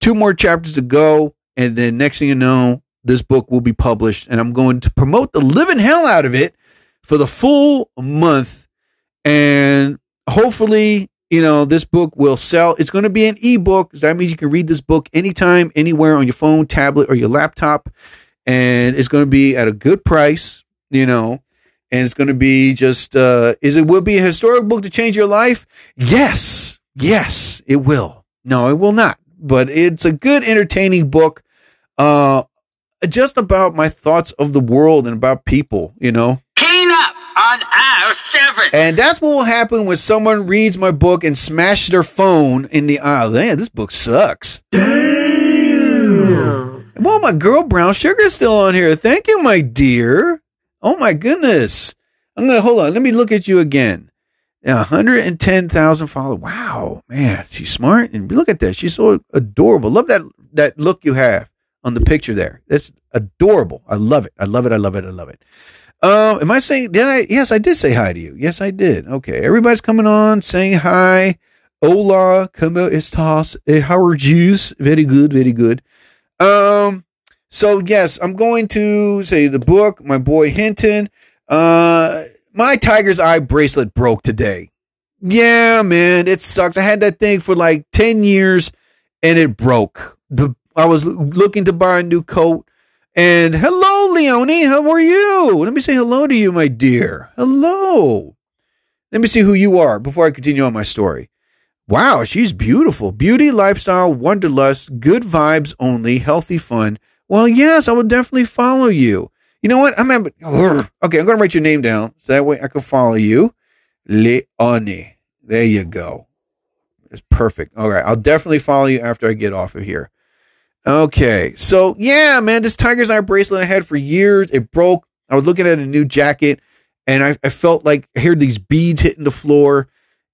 Two more chapters to go. And then next thing you know, this book will be published. And I'm going to promote the living hell out of it for the full month. And hopefully, you know, this book will sell. It's going to be an ebook. That means you can read this book anytime, anywhere on your phone, tablet, or your laptop. And it's going to be at a good price, you know, and it's going to be just, uh, is it will be a historic book to change your life? Yes. Yes, it will. No, it will not. But it's a good, entertaining book, uh, just about my thoughts of the world and about people, you know. Clean up! on aisle seven. And that's what will happen when someone reads my book and smashes their phone in the aisle. Man, this book sucks. Damn. Well, my girl Brown Sugar is still on here. Thank you, my dear. Oh my goodness. I'm gonna hold on. Let me look at you again. Yeah, 110,000 followers. Wow, man, she's smart. And look at that. She's so adorable. Love that that look you have on the picture there. That's adorable. I love it. I love it. I love it. I love it. Um, am I saying? Did I? Yes, I did say hi to you. Yes, I did. Okay, everybody's coming on, saying hi. Hola, como estás? Eh, how are yous? Very good, very good. Um, so yes, I'm going to say the book. My boy Hinton. Uh, my tiger's eye bracelet broke today. Yeah, man, it sucks. I had that thing for like ten years, and it broke. I was looking to buy a new coat. And hello, Leonie. How are you? Let me say hello to you, my dear. Hello. Let me see who you are before I continue on my story. Wow, she's beautiful. Beauty, lifestyle, wonderlust, good vibes only, healthy fun. Well, yes, I will definitely follow you. You know what? I'm okay. I'm going to write your name down so that way I can follow you. Leonie. There you go. It's perfect. All right, I'll definitely follow you after I get off of here. Okay, so yeah, man, this tiger's eye bracelet I had for years. It broke. I was looking at a new jacket, and I, I felt like I heard these beads hitting the floor,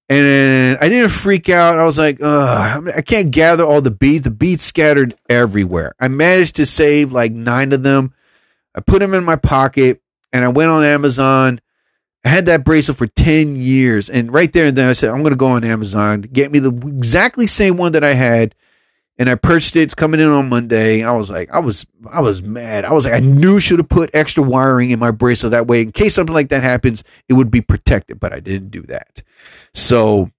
and I didn't freak out. I was like, I can't gather all the beads. The beads scattered everywhere. I managed to save like nine of them. I put them in my pocket, and I went on Amazon. I had that bracelet for 10 years. And right there and then I said, I'm going to go on Amazon, get me the exactly same one that I had and I purchased it. It's coming in on Monday. I was like, I was, I was mad. I was like, I knew should have put extra wiring in my bracelet that way in case something like that happens, it would be protected. But I didn't do that. So,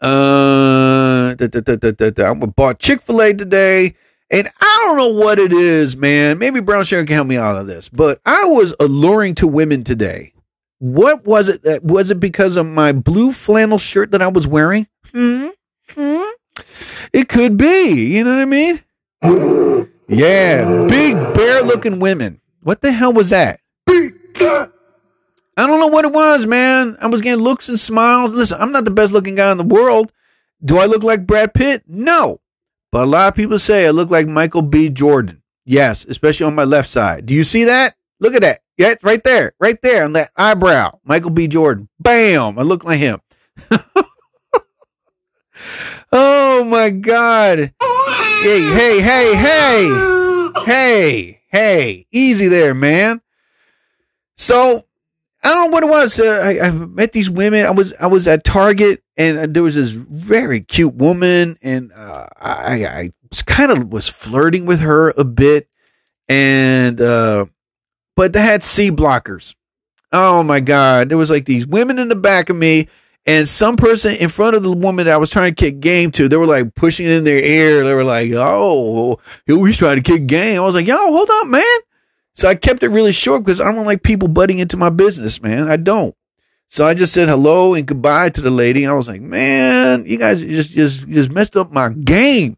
uh, da, da, da. I bought Chick Fil A today, and I don't know what it is, man. Maybe Brown Sugar can help me out of this, but I was alluring to women today. What was it? That was it because of my blue flannel shirt that I was wearing? Hmm. Hmm. It could be. You know what I mean? Yeah, big bear looking women. What the hell was that? I don't know what it was, man. I was getting looks and smiles. Listen, I'm not the best looking guy in the world. Do I look like Brad Pitt? No. But a lot of people say I look like Michael B. Jordan. Yes, especially on my left side. Do you see that? Look at that. Yeah, right there. Right there on that eyebrow. Michael B. Jordan. Bam. I look like him. Oh my God. Hey, hey, hey, hey. Hey, hey. Easy there, man. So I don't know what it was. Uh, I, I, met these women. I was I was at Target and there was this very cute woman, and uh, I I kind of was flirting with her a bit, and uh, but they had C blockers. Oh my god, there was like these women in the back of me and some person in front of the woman that I was trying to kick game to, they were like pushing in their ear. They were like, "Oh, he's trying to kick game." I was like, "Yo, hold up, man." So I kept it really short because I don't like people butting into my business, man. I don't. So I just said hello and goodbye to the lady. I was like, "Man, you guys just just just messed up my game.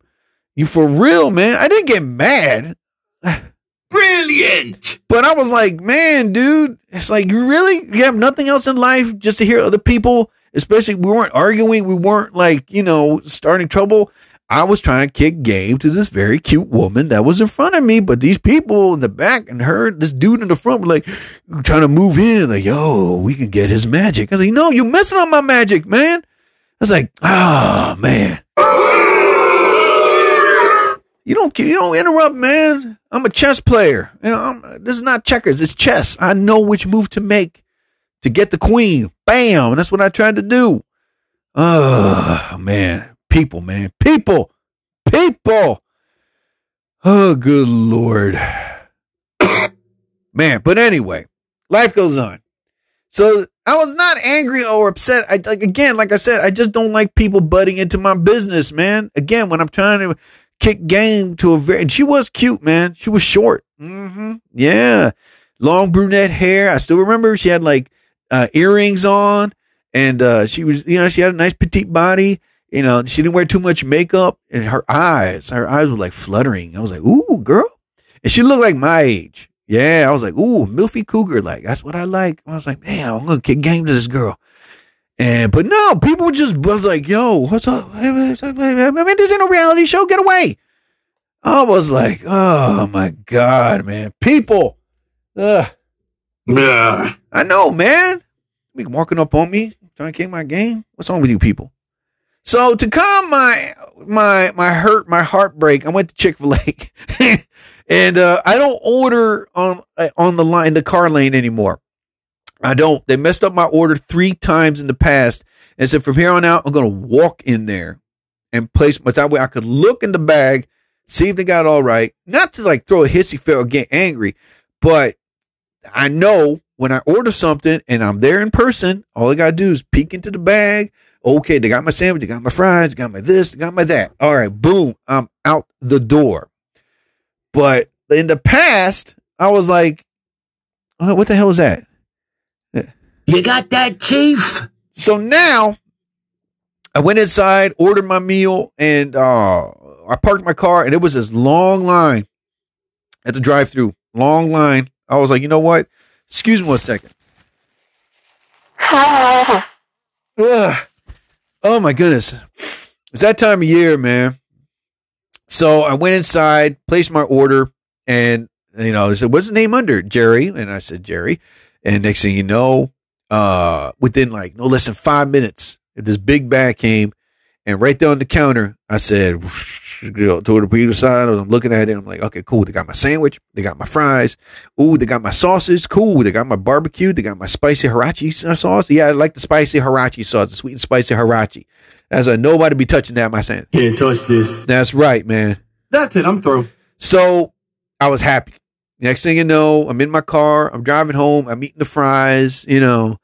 You for real, man?" I didn't get mad. Brilliant. But I was like, "Man, dude, it's like you really you have nothing else in life just to hear other people." especially we weren't arguing, we weren't like, you know, starting trouble. I was trying to kick game to this very cute woman that was in front of me, but these people in the back and her, this dude in the front were like trying to move in, like, yo, we can get his magic. I was like, no, you're messing up my magic, man. I was like, ah, oh, man. You don't, you don't interrupt, man. I'm a chess player. You know, I'm, this is not checkers. It's chess. I know which move to make to get the queen. Bam. That's what I tried to do. Oh, man. People, man. People. People. Oh, good Lord. man. But anyway, life goes on. So I was not angry or upset. I like again, like I said, I just don't like people butting into my business, man. Again, when I'm trying to kick game to a very, and she was cute, man. She was short. Mm-hmm. Yeah. Long brunette hair. I still remember she had like uh, earrings on, and uh, she was, you know, she had a nice petite body. You know, she didn't wear too much makeup, and her eyes, her eyes were like fluttering. I was like, "Ooh, girl," and she looked like my age. Yeah, I was like, ooh, Milfy Cougar, like that's what I like. I was like, man, I'm gonna kick game to this girl. And but no, people just was like, yo, what's up? I mean, this ain't a reality show. Get away. I was like, oh my god, man, people. Ugh. Yeah. I know, man. Be walking up on me, trying to kick my game. What's wrong with you people? So to calm my my my hurt, my heartbreak, I went to Chick Fil A, and uh, I don't order on uh, on the line, the car lane anymore. I don't. They messed up my order three times in the past, and said from here on out, I'm gonna walk in there and place my that way I could look in the bag, see if they got it all right. Not to like throw a hissy fit or get angry, but I know when I order something and I'm there in person, all I gotta do is peek into the bag. Okay, they got my sandwich, they got my fries, they got my this, they got my that. All right, boom, I'm out the door. But in the past, I was like, oh, what the hell is that? You got that, Chief? So now I went inside, ordered my meal, and uh, I parked my car, and it was this long line at the drive through. Long line. I was like, you know what? Excuse me one second. Ugh. Oh my goodness. It's that time of year, man. So I went inside, placed my order, and you know, they said, What's the name under? Jerry. And I said, Jerry. And next thing you know, uh, within like no less than five minutes, this big bag came, and right there on the counter, I said, you know, to the people side, I'm looking at it, I'm like, okay, cool. They got my sandwich, they got my fries, ooh, they got my sauces, cool. They got my barbecue, they got my spicy Sriracha sauce. Yeah, I like the spicy Sriracha sauce, the sweet and spicy Sriracha. That's like nobody be touching that, my saying. Can't touch this. That's right, man. That's it. I'm through. So I was happy. Next thing you know, I'm in my car, I'm driving home, I'm eating the fries, you know,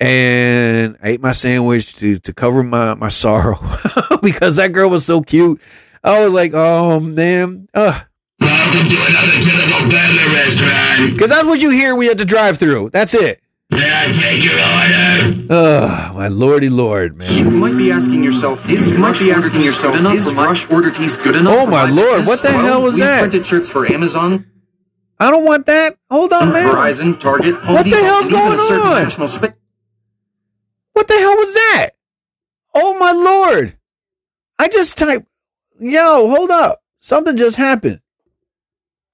and I ate my sandwich to to cover my my sorrow because that girl was so cute. I was like, oh man, uh. Welcome to another typical burger restaurant. Because that's what you hear we had to drive through. That's it. May I take your order? Oh, my lordy lord, man. You might be asking yourself, is might be asking yourself, enough is for my- Rush Order Tees good enough? Oh for my lord, business? what the Well, hell was that? printed shirts for Amazon, I don't want that. Hold on, man. Verizon, Target, Home What the Depot, hell's going on? national spa- What the hell was that? Oh my lord. I just typed, yo, hold up. Something just happened.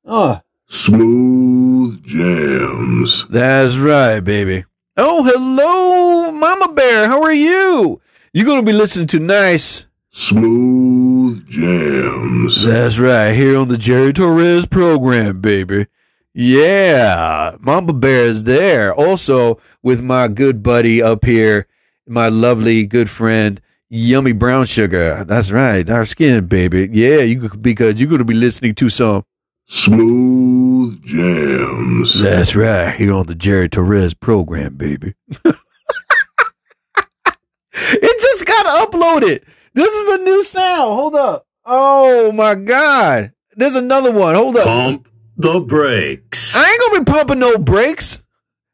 Oh, Smooth jams. that's right, baby. Oh, hello, Mama Bear. How are you? You're going to be listening to nice. Smooth jams. That's right, here on the Jerry Torres program, baby. Yeah, Mama Bear is there. Also, with my good buddy up here, my lovely good friend, Yummy Brown Sugar. That's right, our skin, baby. Yeah, you could- because you're going to be listening to some. Smooth jams. That's right, here on the Jerry Torres program, baby. it just got uploaded. This is a new sound. Hold up. Oh my God. There's another one. Hold up. Pump the brakes. I ain't gonna be pumping no brakes.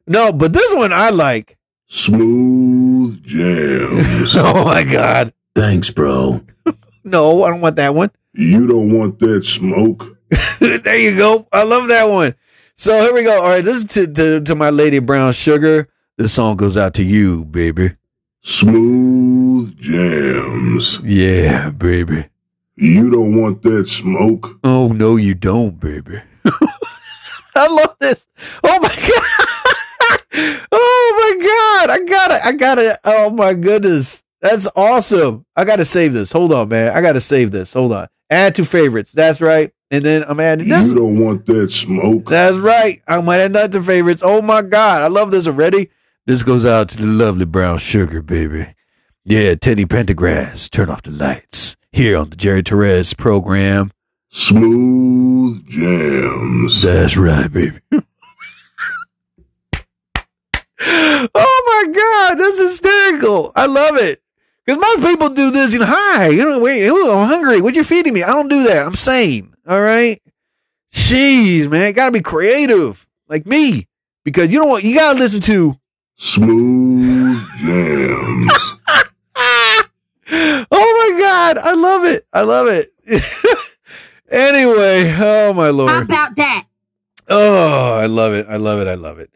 No, but this one I like. Smooth jams. Oh my God. Thanks, bro. No, I don't want that one. You don't want that smoke? there you go. I love that one. So here we go. All right, this is to, to, to my lady Brown Sugar. This song goes out to you, baby. Smooth jams. Yeah, baby. You don't want that smoke? Oh no, you don't, baby. I love this. Oh my god. Oh my god. I gotta, I gotta, oh my goodness. That's awesome. I gotta save this. Hold on, man. I gotta save this. Hold on. Add to favorites. That's right. And then I'm adding this. You don't want that smoke? That's right. I'm adding that to favorites. Oh my god. I love this already. This goes out to the lovely brown sugar, baby. Yeah, Teddy Pendergrass. Turn off the lights. Here on the Jerry Torres program. Smooth jams. That's right, baby. oh my God, that's hysterical. I love it. Because most people do this, you know, hi, you know, wait, ooh, I'm hungry. What you feeding me? I don't do that. I'm sane. All right. Jeez, man. Gotta be creative like me. Because you know what? You gotta listen to. Smooth jams. Oh my God. I love it. I love it. anyway, oh my lord. How Lord. about that? Oh, I love it. I love it. I love it.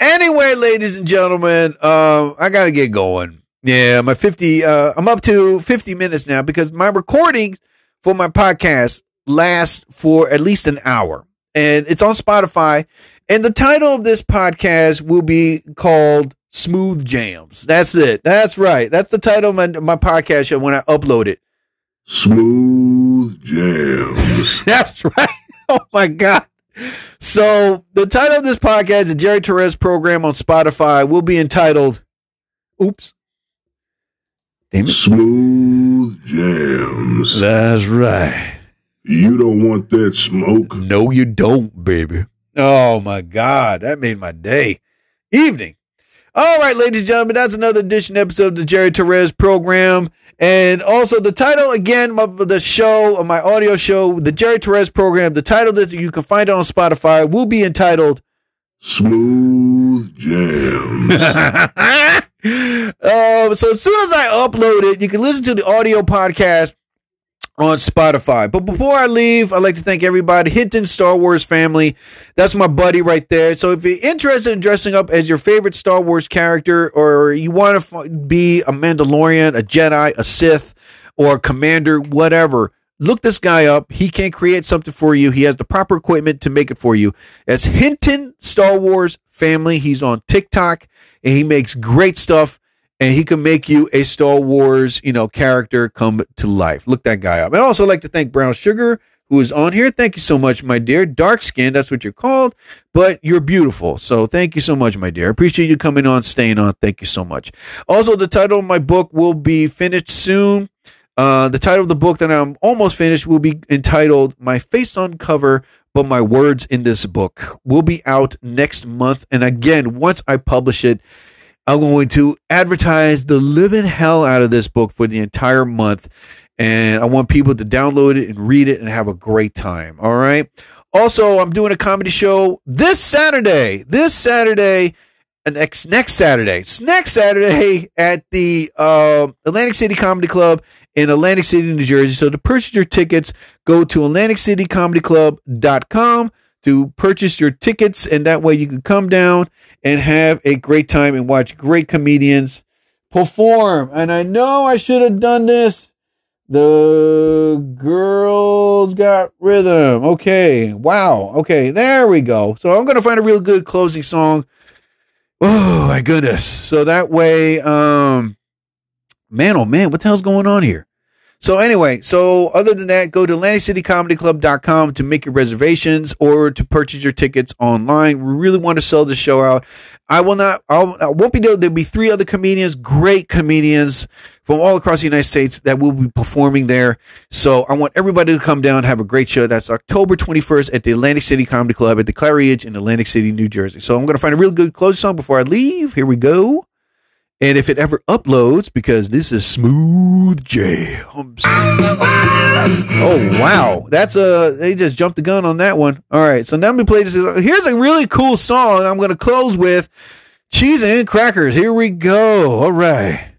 Anyway, ladies and gentlemen, um, I gotta get going. Yeah, my 50, uh, I'm up to 50 minutes now because my recordings for my podcast last for at least an hour and it's on Spotify. And the title of this podcast will be called Smooth Jams. That's it. That's right. That's the title of my, my podcast show when I upload it. Smooth jams. That's right. Oh my God. So the title of this podcast, the Jerry Torres program on Spotify, will be entitled Oops. Damn it. Smooth jams. That's right. You don't want that smoke. No, you don't, baby. Oh my God. That made my day. Evening. All right, ladies and gentlemen, that's another edition episode of the Jerry Torres program. And also the title again of the show, of my audio show, the Jerry Torres program, the title that you can find it on Spotify will be entitled Smooth jams. uh, so as soon as I upload it, you can listen to the audio podcast on Spotify. But before I leave, I'd like to thank everybody. Hinton Star Wars family. That's my buddy right there. So if you're interested in dressing up as your favorite Star Wars character or you want to be a Mandalorian, a Jedi, a Sith, or a commander, whatever, look this guy up. He can create something for you. He has the proper equipment to make it for you. That's Hinton Star Wars family. He's on TikTok and he makes great stuff and he can make you a Star Wars, you know, character come to life. Look that guy up. I'd also like to thank Brown Sugar, who is on here. Thank you so much, my dear. Dark skin, that's what you're called, but you're beautiful. So thank you so much, my dear. Appreciate you coming on, staying on. Thank you so much. Also, the title of my book will be finished soon. Uh, the title of the book that I'm almost finished will be entitled My Face on Cover, but My Words in This Book will be out next month. And again, once I publish it, I'm going to advertise the living hell out of this book for the entire month. And I want people to download it and read it and have a great time. All right. Also, I'm doing a comedy show this Saturday. This Saturday, next next Saturday. It's next Saturday at the uh, Atlantic City Comedy Club in Atlantic City, New Jersey. So to purchase your tickets, go to AtlanticCityComedyClub.com to purchase your tickets, and that way you can come down and have a great time and watch great comedians perform. And I know I should have done this. The girls got rhythm. Okay. Wow. Okay. There we go. So I'm going to find a real good closing song. Oh my goodness. So that way, um, man, oh man, what the hell's going on here? So anyway, so other than that, go to AtlanticCityComedyClub.com to make your reservations or to purchase your tickets online. We really want to sell the show out. I will not, I'll, I won't be there. There'll be three other comedians, great comedians from all across the United States that will be performing there. So I want everybody to come down, have a great show. That's October 21st at the Atlantic City Comedy Club at the Claridge in Atlantic City, New Jersey. So I'm going to find a real good closing song before I leave. Here we go. And if it ever uploads, because this is smooth jams. Oh wow, that's a they just jumped the gun on that one. All right, so now we play this. Here's a really cool song. I'm going to close with cheese and crackers. Here we go. All right.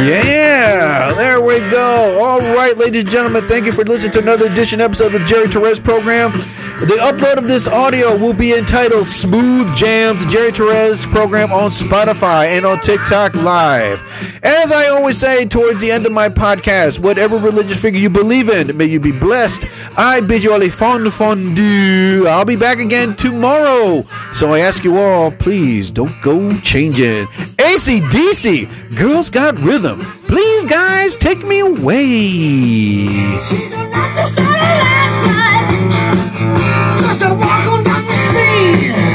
Yeah, there we go. All right, ladies and gentlemen, thank you for listening to another edition episode of the Jerry Torres program. The upload of this audio will be entitled Smooth Jams, Jerry Torres program on Spotify and on TikTok Live. As I always say towards the end of my podcast, whatever religious figure you believe in, may you be blessed. I bid you all a fond fondue. I'll be back again tomorrow. So I ask you all, please don't go changing. ACDC, Girls Got Rhythm. Please, guys, take me away you.